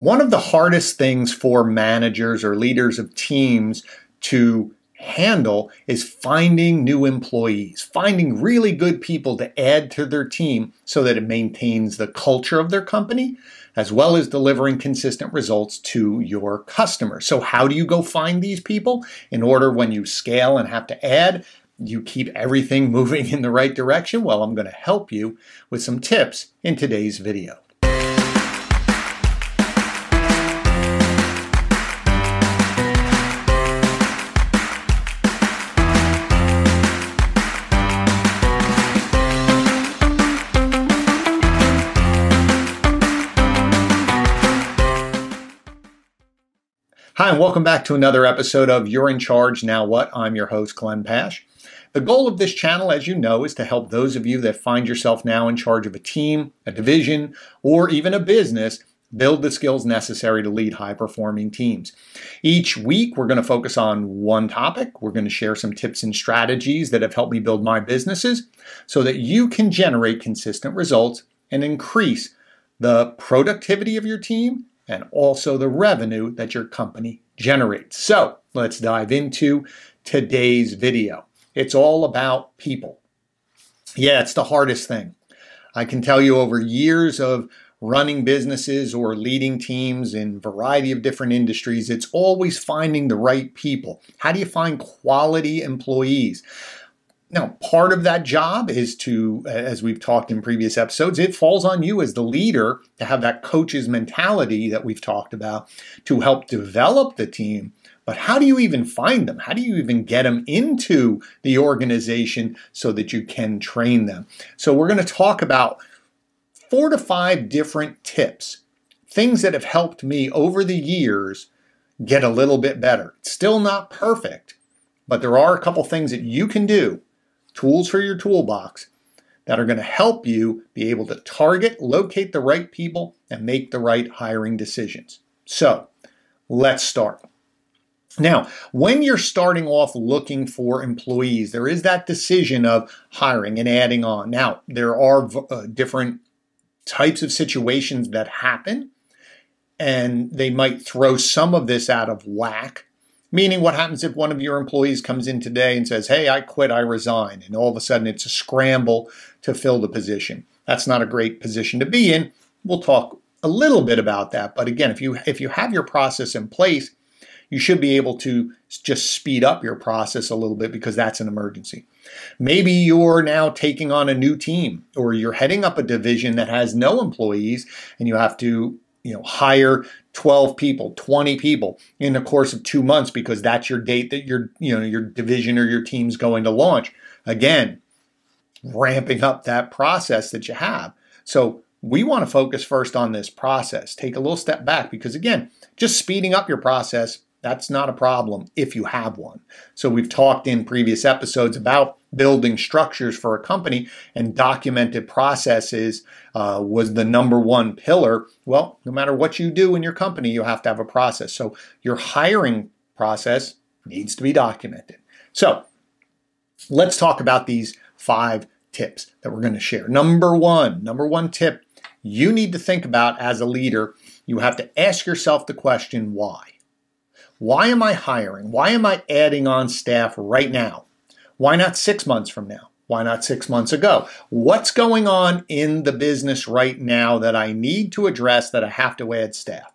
One of the hardest things for managers or leaders of teams to handle is finding new employees, finding really good people to add to their team so that it maintains the culture of their company, as well as delivering consistent results to your customers. So, how do you go find these people in order when you scale and have to add? You keep everything moving in the right direction? Well, I'm going to help you with some tips in today's video. Hi, and welcome back to another episode of You're in Charge Now What? I'm your host, Glenn Pasch. The goal of this channel, as you know, is to help those of you that find yourself now in charge of a team, a division, or even a business build the skills necessary to lead high performing teams. Each week, we're going to focus on one topic. We're going to share some tips and strategies that have helped me build my businesses so that you can generate consistent results and increase the productivity of your team and also the revenue that your company generates. So let's dive into today's video. It's all about people. Yeah, it's the hardest thing. I can tell you over years of running businesses or leading teams in a variety of different industries, it's always finding the right people. How do you find quality employees? Now, part of that job is to, as we've talked in previous episodes, it falls on you as the leader to have that coach's mentality that we've talked about to help develop the team. But how do you even find them? How do you even get them into the organization so that you can train them? So, we're going to talk about four to five different tips, things that have helped me over the years get a little bit better. It's still not perfect, but there are a couple things that you can do tools for your toolbox that are going to help you be able to target, locate the right people, and make the right hiring decisions. So let's start. Now, when you're starting off looking for employees, there is that decision of hiring and adding on. Now, there are uh, different types of situations that happen, and they might throw some of this out of whack. Meaning, what happens if one of your employees comes in today and says, Hey, I quit, I resign, and all of a sudden it's a scramble to fill the position? That's not a great position to be in. We'll talk a little bit about that. But again, if you if you have your process in place, you should be able to just speed up your process a little bit because that's an emergency. Maybe you're now taking on a new team or you're heading up a division that has no employees and you have to you know hire 12 people 20 people in the course of two months because that's your date that your you know your division or your team's going to launch. Again ramping up that process that you have. So we want to focus first on this process. Take a little step back because again just speeding up your process that's not a problem if you have one. So, we've talked in previous episodes about building structures for a company, and documented processes uh, was the number one pillar. Well, no matter what you do in your company, you have to have a process. So, your hiring process needs to be documented. So, let's talk about these five tips that we're going to share. Number one, number one tip you need to think about as a leader, you have to ask yourself the question why. Why am I hiring? Why am I adding on staff right now? Why not six months from now? Why not six months ago? What's going on in the business right now that I need to address that I have to add staff?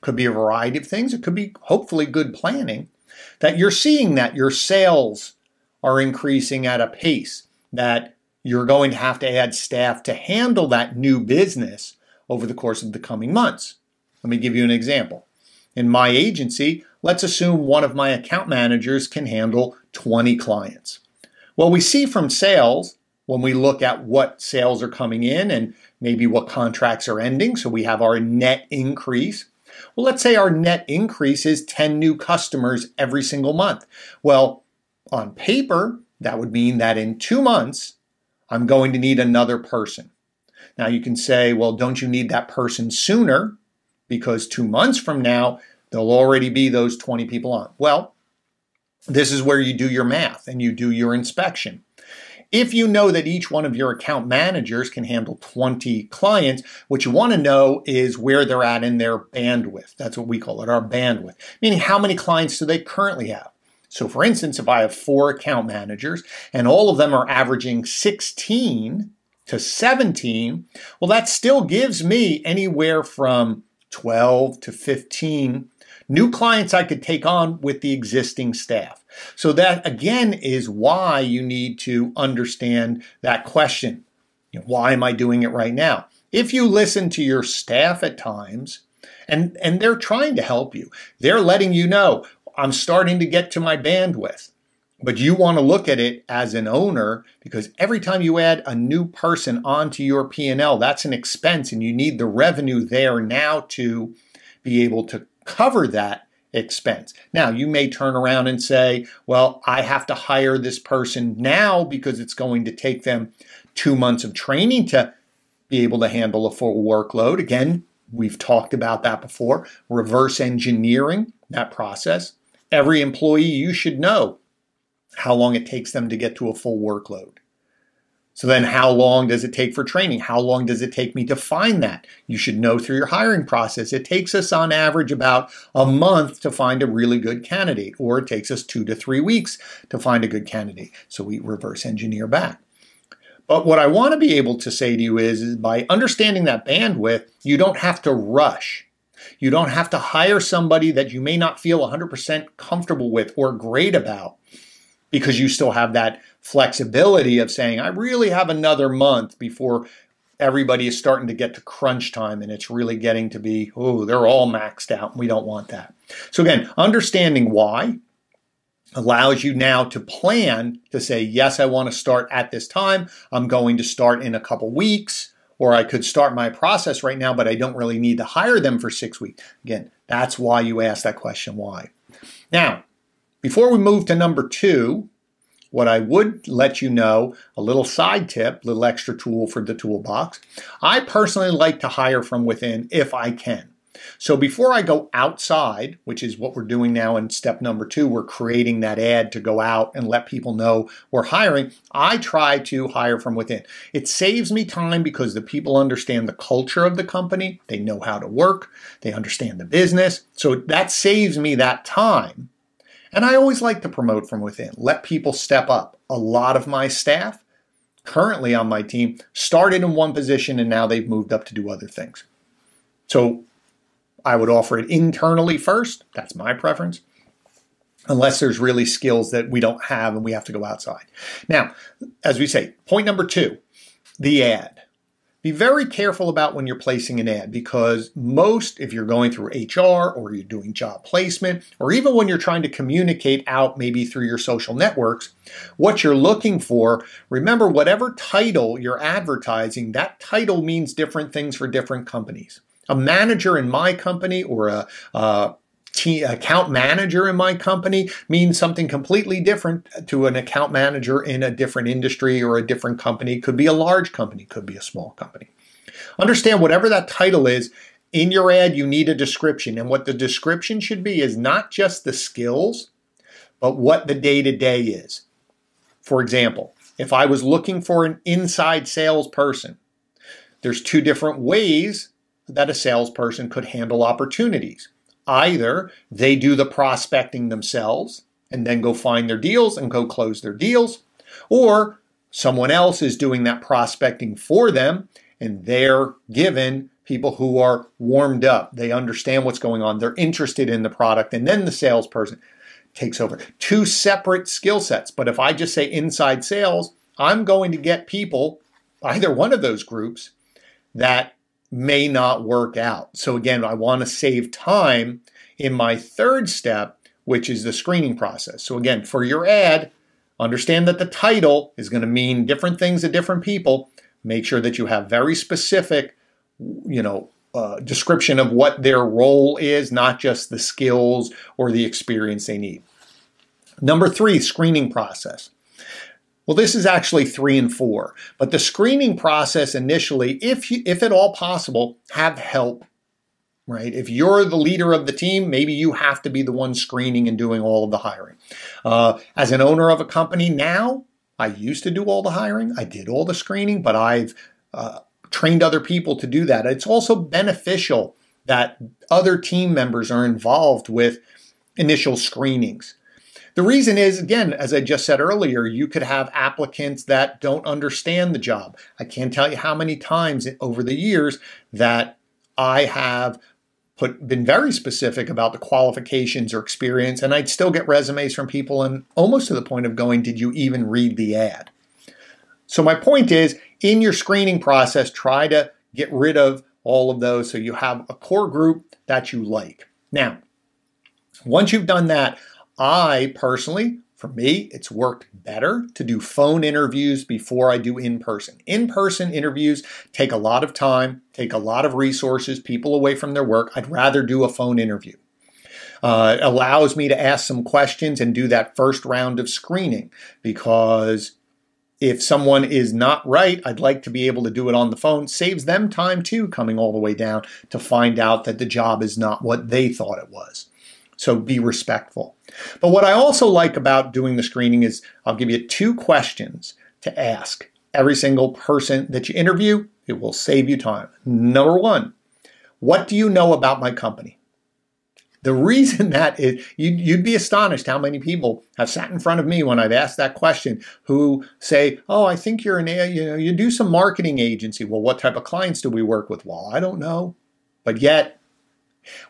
Could be a variety of things. It could be hopefully good planning that you're seeing that your sales are increasing at a pace that you're going to have to add staff to handle that new business over the course of the coming months. Let me give you an example. In my agency, let's assume one of my account managers can handle 20 clients. Well, we see from sales when we look at what sales are coming in and maybe what contracts are ending. So we have our net increase. Well, let's say our net increase is 10 new customers every single month. Well, on paper, that would mean that in two months, I'm going to need another person. Now you can say, well, don't you need that person sooner? Because two months from now, there'll already be those 20 people on. Well, this is where you do your math and you do your inspection. If you know that each one of your account managers can handle 20 clients, what you want to know is where they're at in their bandwidth. That's what we call it, our bandwidth, meaning how many clients do they currently have. So, for instance, if I have four account managers and all of them are averaging 16 to 17, well, that still gives me anywhere from 12 to 15 new clients I could take on with the existing staff. So that again is why you need to understand that question. You know, why am I doing it right now? If you listen to your staff at times and and they're trying to help you. They're letting you know I'm starting to get to my bandwidth. But you want to look at it as an owner because every time you add a new person onto your P&L, that's an expense and you need the revenue there now to be able to cover that expense. Now, you may turn around and say, well, I have to hire this person now because it's going to take them two months of training to be able to handle a full workload. Again, we've talked about that before. Reverse engineering that process. Every employee, you should know how long it takes them to get to a full workload. So then how long does it take for training? How long does it take me to find that? You should know through your hiring process. It takes us on average about a month to find a really good candidate, or it takes us two to three weeks to find a good candidate. So we reverse engineer back. But what I want to be able to say to you is, is by understanding that bandwidth, you don't have to rush. You don't have to hire somebody that you may not feel 100% comfortable with or great about because you still have that flexibility of saying, I really have another month before everybody is starting to get to crunch time and it's really getting to be, oh, they're all maxed out. And we don't want that. So, again, understanding why allows you now to plan to say, yes, I want to start at this time. I'm going to start in a couple weeks. Or I could start my process right now, but I don't really need to hire them for six weeks. Again, that's why you ask that question, why. Now, before we move to number two, what I would let you know, a little side tip, little extra tool for the toolbox. I personally like to hire from within if I can. So before I go outside, which is what we're doing now in step number two, we're creating that ad to go out and let people know we're hiring. I try to hire from within. It saves me time because the people understand the culture of the company, they know how to work, they understand the business. So that saves me that time and I always like to promote from within, let people step up. A lot of my staff currently on my team started in one position and now they've moved up to do other things. So I would offer it internally first. That's my preference. Unless there's really skills that we don't have and we have to go outside. Now, as we say, point number two the ad. Be very careful about when you're placing an ad because most, if you're going through HR or you're doing job placement, or even when you're trying to communicate out maybe through your social networks, what you're looking for, remember whatever title you're advertising, that title means different things for different companies. A manager in my company or a, a account manager in my company means something completely different to an account manager in a different industry or a different company. Could be a large company, could be a small company. Understand whatever that title is, in your ad, you need a description. And what the description should be is not just the skills, but what the day to day is. For example, if I was looking for an inside salesperson, there's two different ways that a salesperson could handle opportunities. Either they do the prospecting themselves and then go find their deals and go close their deals, or someone else is doing that prospecting for them and they're given people who are warmed up. They understand what's going on, they're interested in the product, and then the salesperson takes over. Two separate skill sets. But if I just say inside sales, I'm going to get people, either one of those groups, that may not work out. So again, I want to save time in my third step, which is the screening process. So again, for your ad, understand that the title is going to mean different things to different people. Make sure that you have very specific, you know, uh, description of what their role is, not just the skills or the experience they need. Number three, screening process. Well, this is actually three and four, but the screening process initially, if you, if at all possible, have help. Right? If you're the leader of the team, maybe you have to be the one screening and doing all of the hiring. Uh, as an owner of a company now, I used to do all the hiring, I did all the screening, but I've uh, trained other people to do that. It's also beneficial that other team members are involved with initial screenings. The reason is, again, as I just said earlier, you could have applicants that don't understand the job. I can't tell you how many times over the years that I have put been very specific about the qualifications or experience, and I'd still get resumes from people and almost to the point of going, Did you even read the ad? So my point is, in your screening process, try to get rid of all of those so you have a core group that you like. Now, once you've done that, I personally, for me, it's worked better to do phone interviews before I do in person. In person interviews take a lot of time, take a lot of resources, people away from their work. I'd rather do a phone interview. Uh, it allows me to ask some questions and do that first round of screening because if someone is not right, I'd like to be able to do it on the phone. Saves them time too, coming all the way down to find out that the job is not what they thought it was. So be respectful. But what I also like about doing the screening is I'll give you two questions to ask every single person that you interview. It will save you time. Number one, what do you know about my company? The reason that is, you'd, you'd, be astonished how many people have sat in front of me when I've asked that question who say, Oh, I think you're an, you know, you do some marketing agency. Well, what type of clients do we work with? Well, I don't know. But yet,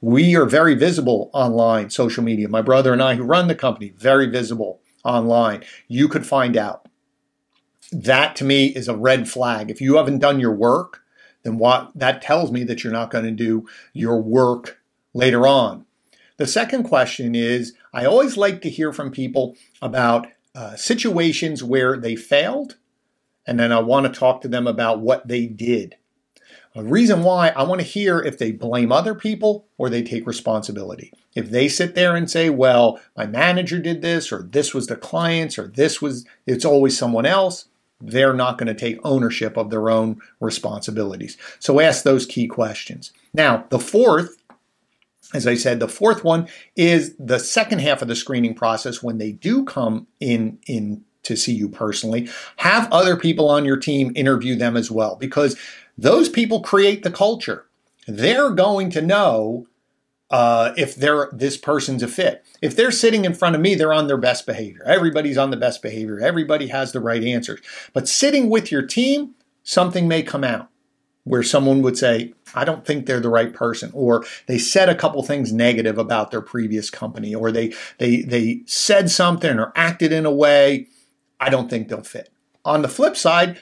we are very visible online, social media. My brother and I, who run the company, very visible online. You could find out. That to me is a red flag. If you haven't done your work, then what that tells me that you're not going to do your work later on. The second question is I always like to hear from people about uh, situations where they failed, and then I want to talk to them about what they did. A reason why I want to hear if they blame other people or they take responsibility. If they sit there and say, well, my manager did this, or this was the clients, or this was, it's always someone else, they're not going to take ownership of their own responsibilities. So ask those key questions. Now, the fourth, as I said, the fourth one is the second half of the screening process when they do come in in to see you personally. Have other people on your team interview them as well because those people create the culture. They're going to know uh, if they're this person's a fit. If they're sitting in front of me, they're on their best behavior. Everybody's on the best behavior. Everybody has the right answers. But sitting with your team, something may come out where someone would say, I don't think they're the right person, or they said a couple things negative about their previous company, or they they they said something or acted in a way I don't think they'll fit. On the flip side,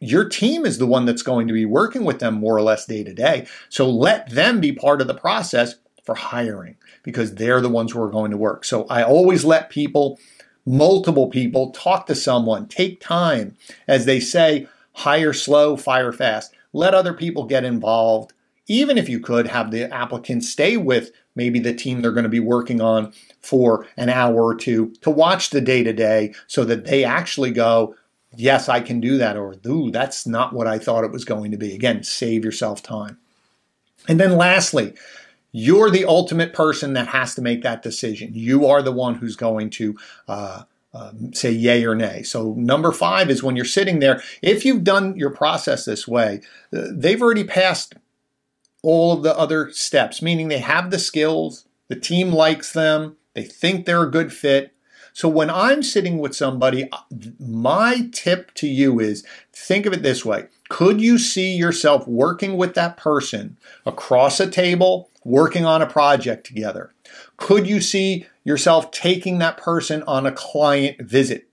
your team is the one that's going to be working with them more or less day to day. So let them be part of the process for hiring because they're the ones who are going to work. So I always let people, multiple people, talk to someone, take time. As they say, hire slow, fire fast. Let other people get involved. Even if you could have the applicant stay with maybe the team they're going to be working on for an hour or two to watch the day to day so that they actually go, yes, I can do that, or ooh, that's not what I thought it was going to be. Again, save yourself time. And then lastly, you're the ultimate person that has to make that decision. You are the one who's going to uh, um, say yay or nay. So, number five is when you're sitting there, if you've done your process this way, uh, they've already passed all of the other steps, meaning they have the skills, the team likes them, they think they're a good fit. So when I'm sitting with somebody, uh, my tip to you is think of it this way. Could you see yourself working with that person across a table, working on a project together? Could you see yourself taking that person on a client visit?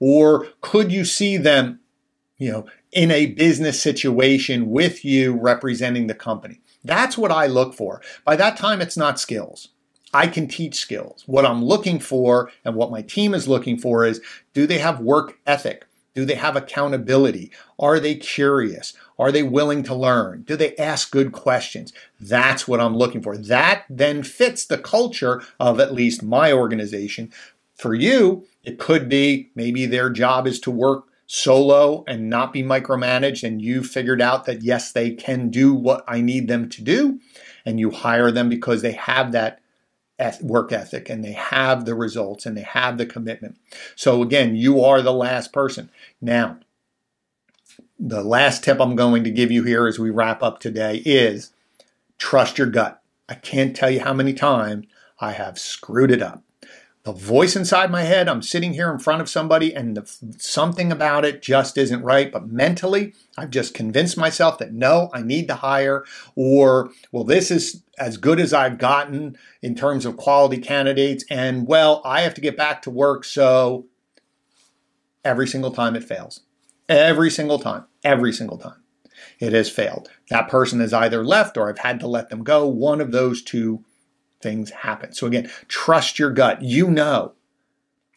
Or could you see them, you know, in a business situation with you representing the company? That's what I look for. By that time, it's not skills. I can teach skills. What I'm looking for and what my team is looking for is do they have work ethic? Do they have accountability? Are they curious? Are they willing to learn? Do they ask good questions? That's what I'm looking for. That then fits the culture of at least my organization. For you, it could be maybe their job is to work solo and not be micromanaged, and you figured out that yes, they can do what I need them to do, and you hire them because they have that work ethic and they have the results and they have the commitment. So again, you are the last person. Now, the last tip I'm going to give you here as we wrap up today is trust your gut. I can't tell you how many times I have screwed it up the voice inside my head, I'm sitting here in front of somebody and the, something about it just isn't right. But mentally, I've just convinced myself that no, I need to hire, or well, this is as good as I've gotten in terms of quality candidates. And well, I have to get back to work. So every single time it fails. Every single time. Every single time. It has failed. That person has either left or I've had to let them go. One of those two things happen. So again, trust your gut. You know.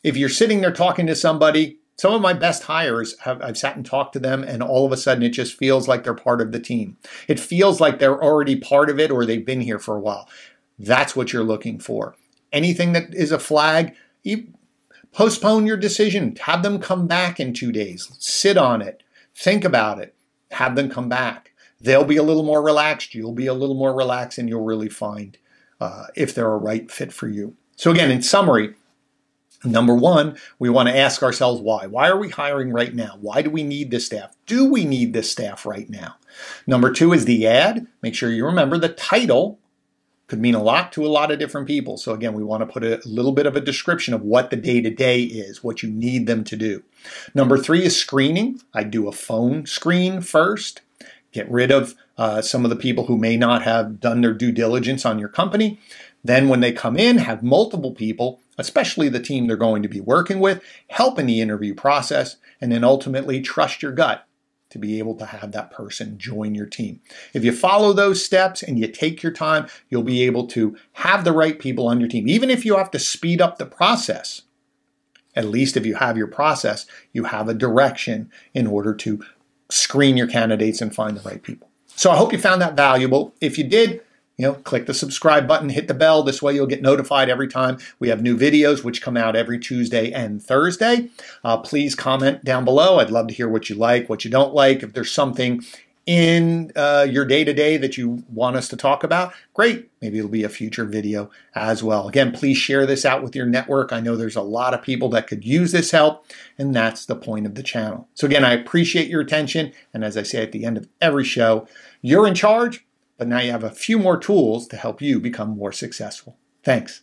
If you're sitting there talking to somebody, some of my best hires have I've sat and talked to them and all of a sudden it just feels like they're part of the team. It feels like they're already part of it or they've been here for a while. That's what you're looking for. Anything that is a flag, you postpone your decision. Have them come back in 2 days. Sit on it. Think about it. Have them come back. They'll be a little more relaxed. You'll be a little more relaxed and you'll really find uh, if they're a right fit for you. So, again, in summary, Number one, we want to ask ourselves why. Why are we hiring right now? Why do we need this staff? Do we need this staff right now? Number two is the ad. Make sure you remember the title could mean a lot to a lot of different people. So, again, we want to put a little bit of a description of what the day to day is, what you need them to do. Number three is screening. I do a phone screen first, get rid of uh, some of the people who may not have done their due diligence on your company. Then, when they come in, have multiple people, especially the team they're going to be working with, help in the interview process, and then ultimately trust your gut to be able to have that person join your team. If you follow those steps and you take your time, you'll be able to have the right people on your team. Even if you have to speed up the process, at least if you have your process, you have a direction in order to screen your candidates and find the right people. So I hope you found that valuable. If you did, you know, click the subscribe button, hit the bell. This way you'll get notified every time we have new videos, which come out every Tuesday and Thursday. Uh, please comment down below. I'd love to hear what you like, what you don't like. If there's something in uh, your day to day that you want us to talk about, great. Maybe it'll be a future video as well. Again, please share this out with your network. I know there's a lot of people that could use this help, and that's the point of the channel. So, again, I appreciate your attention. And as I say at the end of every show, you're in charge, but now you have a few more tools to help you become more successful. Thanks.